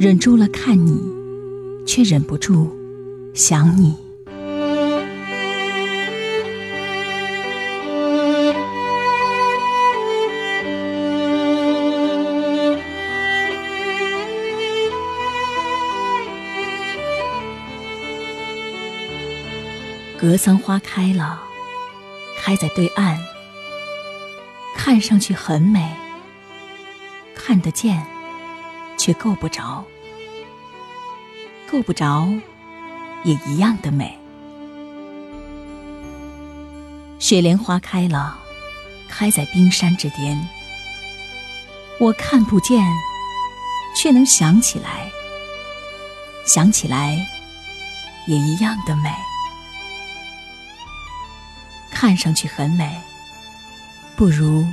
忍住了看你，却忍不住想你。格桑花开了，开在对岸，看上去很美，看得见，却够不着，够不着，也一样的美。雪莲花开了，开在冰山之巅，我看不见，却能想起来，想起来，也一样的美。看上去很美，不如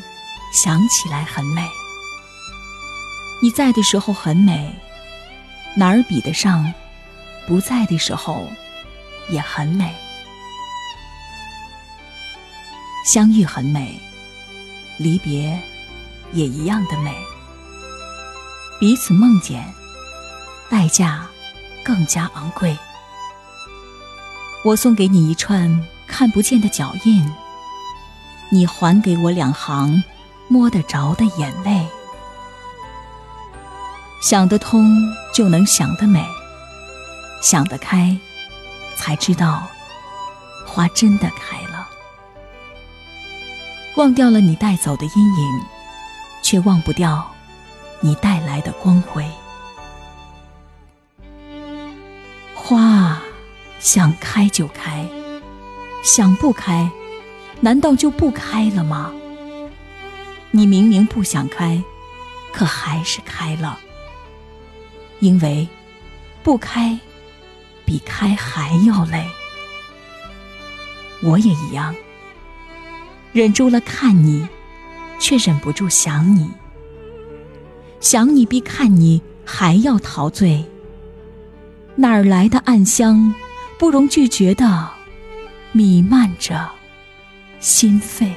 想起来很美。你在的时候很美，哪儿比得上不在的时候也很美。相遇很美，离别也一样的美。彼此梦见，代价更加昂贵。我送给你一串。看不见的脚印，你还给我两行摸得着的眼泪。想得通就能想得美，想得开，才知道花真的开了。忘掉了你带走的阴影，却忘不掉你带来的光辉。花啊想开就开。想不开，难道就不开了吗？你明明不想开，可还是开了。因为不开，比开还要累。我也一样，忍住了看你，却忍不住想你。想你比看你还要陶醉。哪儿来的暗香，不容拒绝的？弥漫着心肺。